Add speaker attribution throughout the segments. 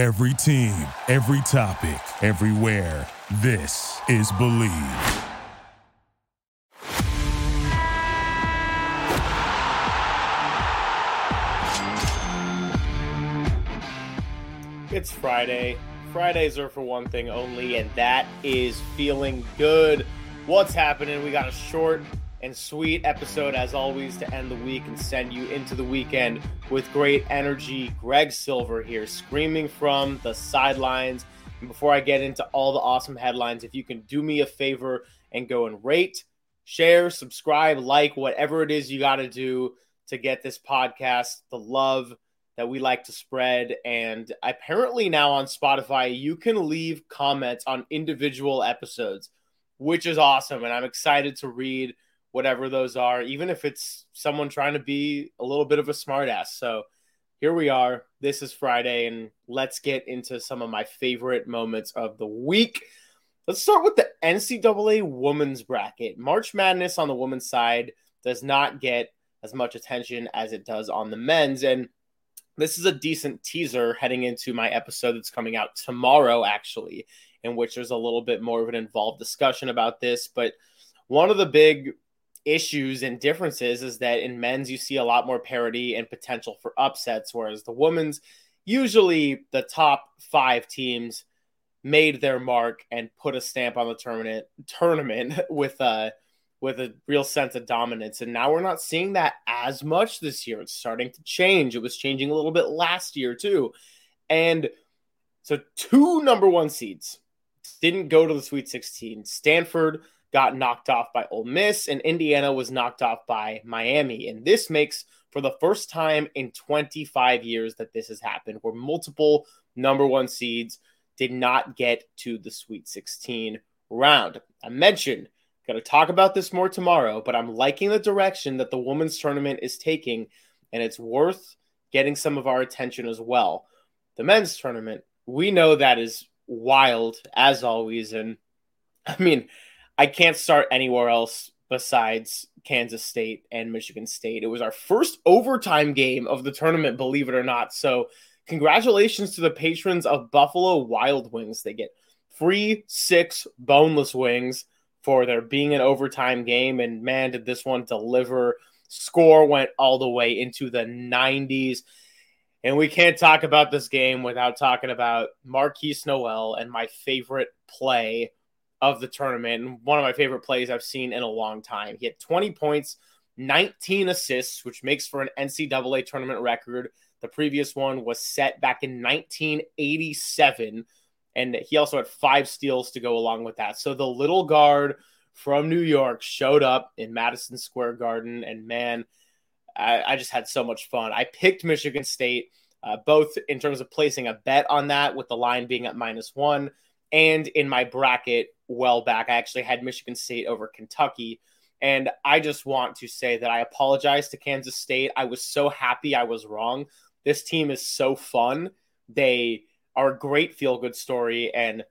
Speaker 1: Every team, every topic, everywhere. This is Bleav.
Speaker 2: It's Friday. Fridays are for one thing only, and that is feeling good. What's happening? We got a short and sweet episode, as always, to end the week and send you into the weekend with great energy. Greg Silver here, screaming from the sidelines. And before I get into all the awesome headlines, if you can do me a favor and go and rate, share, subscribe, like, whatever it is you got to do to get this podcast the love that we like to spread. And apparently now on Spotify, you can leave comments on individual episodes, which is awesome. And I'm excited to read whatever those are, even if it's someone trying to be a little bit of a smartass. So here we are. This is Friday, and let's get into some of my favorite moments of the week. Let's start with the NCAA women's bracket. March Madness on the women's side does not get as much attention as it does on the men's. And this is a decent teaser heading into my episode that's coming out tomorrow, actually, in which there's a little bit more of an involved discussion about this. But one of the big issues and differences is that in men's, you see a lot more parity and potential for upsets, whereas the women's, usually the top five teams made their mark and put a stamp on the tournament tournament with a with a real sense of dominance. And now we're not seeing that as much this year. It's starting to change. It was changing a little bit last year, too. And so, two number one seeds didn't go to the Sweet 16. Stanford got knocked off by Ole Miss, and Indiana was knocked off by Miami. And this makes for the first time in 25 years that this has happened, where multiple number one seeds did not get to the Sweet 16 round. I mentioned going to talk about this more tomorrow, but I'm liking the direction that the women's tournament is taking, and it's worth getting some of our attention as well. The men's tournament, we know that is wild as always. And I mean, I can't start anywhere else besides Kansas State and Michigan State. It was our first overtime game of the tournament, believe it or not. So, congratulations to the patrons of Buffalo Wild Wings. They get free six boneless wings for there being an overtime game. And man, did this one deliver. Score went all the way into the 90s. And we can't talk about this game without talking about Markquis Nowell and my favorite play of the tournament. And one of my favorite plays I've seen in a long time. He had 20 points, 19 assists, which makes for an NCAA tournament record. The previous one was set back in 1987 and he also had five steals to go along with that. So the little guard from New York showed up in Madison Square Garden, and man, I, I just had so much fun. I picked Michigan State, uh, both in terms of placing a bet on that, with the line being at minus one, and in my bracket well back, I actually had Michigan State over Kentucky. And I just want to say that I apologize to Kansas State. I was so happy I was wrong. This team is so fun. They are a great feel good story. And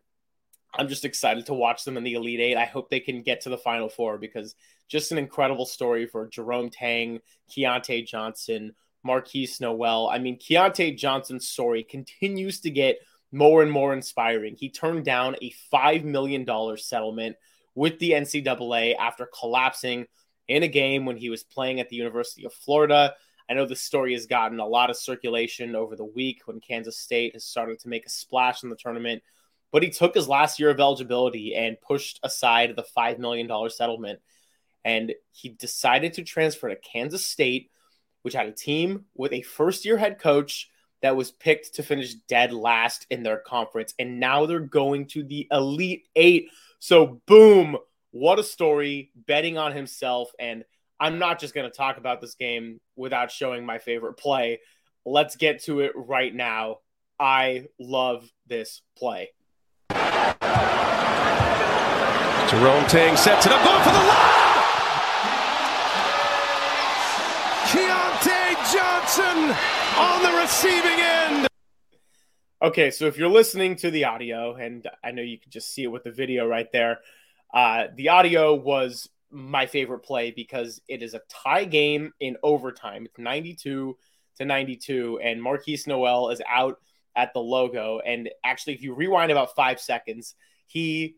Speaker 2: I'm just excited to watch them in the Elite Eight. I hope they can get to the Final Four because just an incredible story for Jerome Tang, Keyontae Johnson, Markquis Nowell. I mean, Keyontae Johnson's story continues to get more and more inspiring. He turned down a $5 million settlement with the NCAA after collapsing in a game when he was playing at the University of Florida. I know this story has gotten a lot of circulation over the week when Kansas State has started to make a splash in the tournament, but he took his last year of eligibility and pushed aside the $5 million settlement. And he decided to transfer to Kansas State, which had a team with a first year head coach that was picked to finish dead last in their conference. And now they're going to the Elite Eight. So, boom, what a story betting on himself. And I'm not just going to talk about this game without showing my favorite play. Let's get to it right now. I love this play.
Speaker 3: Jerome Tang sets it up, going for the lob. Keyontae Johnson on the receiving end.
Speaker 2: Okay, so if you're listening to the audio, and I know you can just see it with the video right there, uh, the audio was my favorite play because it is a tie game in overtime. It's 92 to 92, and Markquis Nowell is out at the logo. And actually, if you rewind about five seconds, he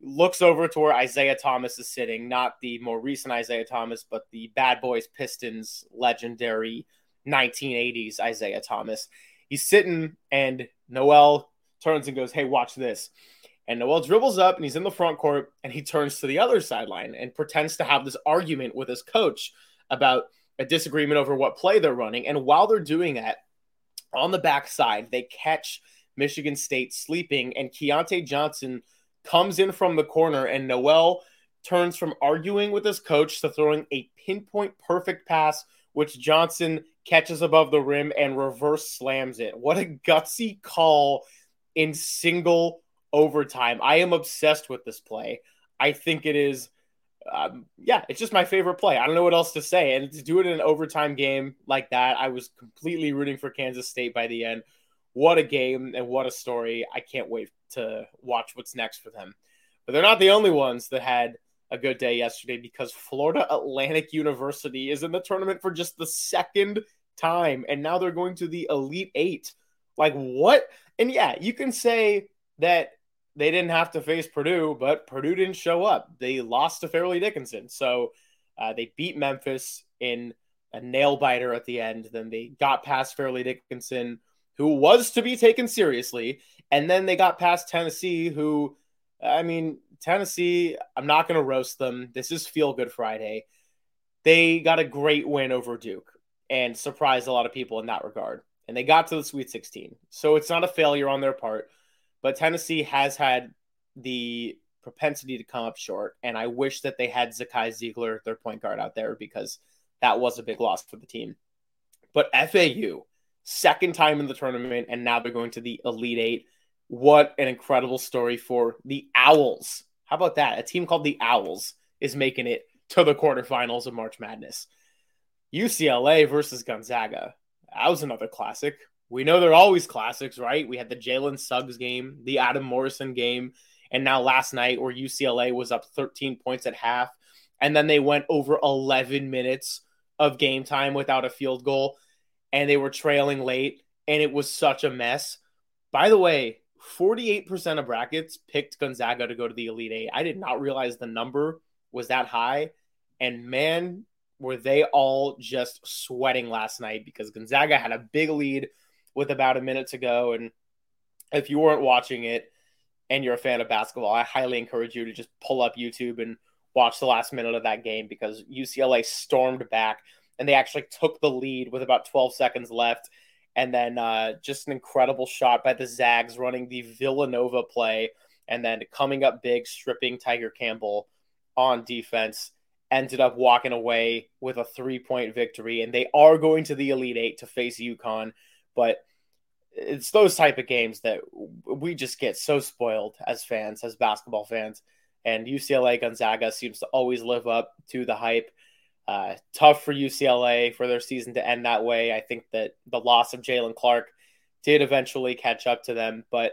Speaker 2: looks over to where Isiah Thomas is sitting, not the more recent Isaiah Thomas, but the Bad Boys Pistons legendary 1980s Isiah Thomas. He's sitting, and Nowell turns and goes, Hey, watch this. And Nowell dribbles up and he's in the front court and he turns to the other sideline and pretends to have this argument with his coach about a disagreement over what play they're running. And while they're doing that, on the backside, they catch Michigan State sleeping, and Keyontae Johnson comes in from the corner, and Nowell turns from arguing with his coach to throwing a pinpoint perfect pass, which Johnson catches above the rim and reverse slams it. What a gutsy call in single overtime. I am obsessed with this play. I think it is, um, yeah, it's just my favorite play. I don't know what else to say. And to do it in an overtime game like that, I was completely rooting for Kansas State by the end. What a game and what a story. I can't wait to watch what's next for them. But they're not the only ones that had a good day yesterday because Florida Atlantic University is in the tournament for just the second time. And now they're going to the Elite Eight. Like, what? And yeah, you can say that they didn't have to face Purdue, but Purdue didn't show up. They lost to Fairleigh Dickinson. So uh, they beat Memphis in a nail biter at the end. Then they got past Fairleigh Dickinson, who was to be taken seriously. And then they got past Tennessee, who, I mean, Tennessee, I'm not going to roast them. This is Feel Good Friday. They got a great win over Duke and surprised a lot of people in that regard. And they got to the Sweet 16. So it's not a failure on their part. But Tennessee has had the propensity to come up short. And I wish that they had Zakai Zeigler, their point guard, out there because that was a big loss for the team. But FAU, second time in the tournament, and now they're going to the Elite Eight. What an incredible story for the Owls. How about that? A team called the Owls is making it to the quarterfinals of March Madness. UCLA versus Gonzaga. That was another classic. We know they're always classics, right? We had the Jalen Suggs game, the Adam Morrison game, and now last night where UCLA was up 13 points at half, and then they went over 11 minutes of game time without a field goal, and they were trailing late, and it was such a mess. By the way, 48% of brackets picked Gonzaga to go to the Elite Eight. I did not realize the number was that high. And man, were they all just sweating last night because Gonzaga had a big lead with about a minute to go. And if you weren't watching it and you're a fan of basketball, I highly encourage you to just pull up YouTube and watch the last minute of that game because UCLA stormed back and they actually took the lead with about 12 seconds left. And then uh, just an incredible shot by the Zags running the Villanova play and then coming up big, stripping Tiger Campbell on defense. Ended up walking away with a three point victory. And they are going to the Elite Eight to face UConn. But it's those type of games that we just get so spoiled as fans, as basketball fans. And UCLA Gonzaga seems to always live up to the hype. Uh, tough for UCLA for their season to end that way. I think that the loss of Jaylen Clark did eventually catch up to them, but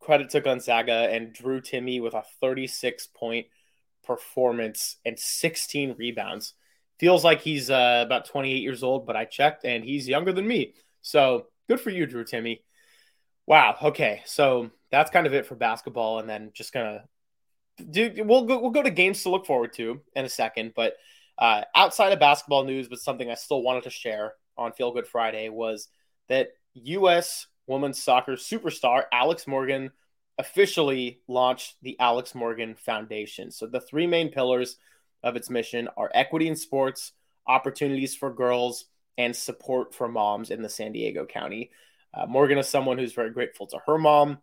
Speaker 2: credit to Gonzaga and Drew Timme with a 36 point performance and 16 rebounds. Feels like he's uh, about 28 years old, but I checked and he's younger than me. So good for you, Drew Timme. Wow. Okay, so that's kind of it for basketball, and then just gonna do. We'll go. We'll go to games to look forward to in a second, but uh, outside of basketball news, but something I still wanted to share on Feel Good Friday was that U.S. women's soccer superstar Alex Morgan officially launched the Alex Morgan Foundation. So the three main pillars of its mission are equity in sports, opportunities for girls, and support for moms in the San Diego County. Uh, Morgan is someone who's very grateful to her mom.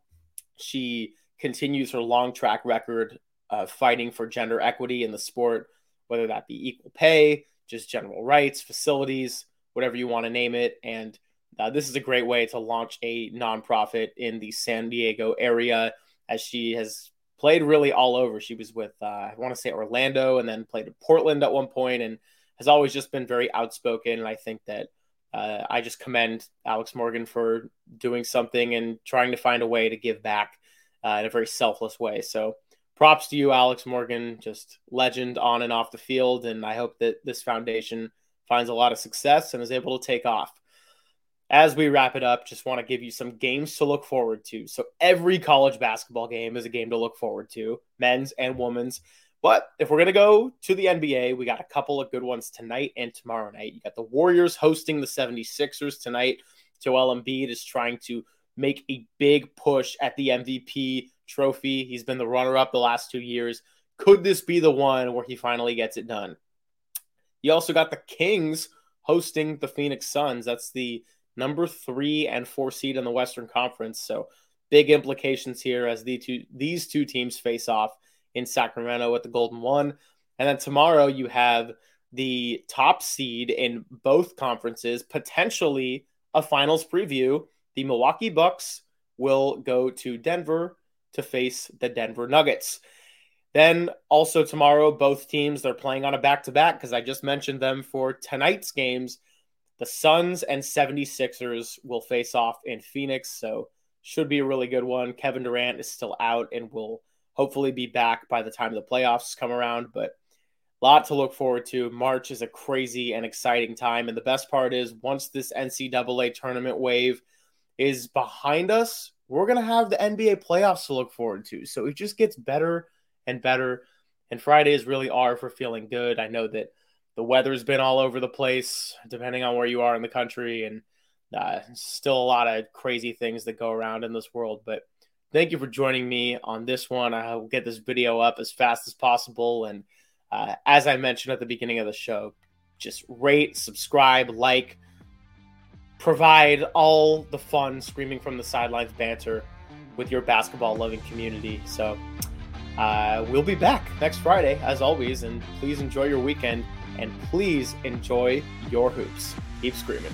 Speaker 2: She continues her long track record of fighting for gender equity in the sport, whether that be equal pay, just general rights, facilities, whatever you want to name it. And uh, this is a great way to launch a nonprofit in the San Diego area, as she has played really all over. She was with, uh, I want to say Orlando, and then played in Portland at one point, and has always just been very outspoken. And I think that uh, I just commend Alex Morgan for doing something and trying to find a way to give back uh, in a very selfless way. So props to you, Alex Morgan, just legend on and off the field. And I hope that this foundation finds a lot of success and is able to take off. As we wrap it up, just want to give you some games to look forward to. So every college basketball game is a game to look forward to, men's and women's. But if we're going to go to the NBA, we got a couple of good ones tonight and tomorrow night. You got the Warriors hosting the 76ers tonight. Joel Embiid is trying to make a big push at the MVP trophy. He's been the runner up the last two years. Could this be the one where he finally gets it done? You also got the Kings hosting the Phoenix Suns. That's the number three and four seed in the Western Conference. So big implications here as the two these two teams face off in Sacramento with the Golden One. And then tomorrow you have the top seed in both conferences, potentially a finals preview. The Milwaukee Bucks will go to Denver to face the Denver Nuggets. Then also tomorrow, both teams they're playing on a back to back because I just mentioned them for tonight's games. The Suns and 76ers will face off in Phoenix. So, should be a really good one. Kevin Durant is still out and will hopefully be back by the time the playoffs come around. But a lot to look forward to. March is a crazy and exciting time. And the best part is, once this NCAA tournament wave is behind us, we're going to have the NBA playoffs to look forward to. So, it just gets better and better. And Fridays really are for feeling good. I know that the weather's been all over the place, depending on where you are in the country, and uh, still a lot of crazy things that go around in this world. But thank you for joining me on this one. I will get this video up as fast as possible. And uh, as I mentioned at the beginning of the show, just rate, subscribe, like, provide all the fun screaming from the sidelines banter with your basketball loving community. So uh, we'll be back next Friday, as always, and please enjoy your weekend and please enjoy your hoops. Keep screaming.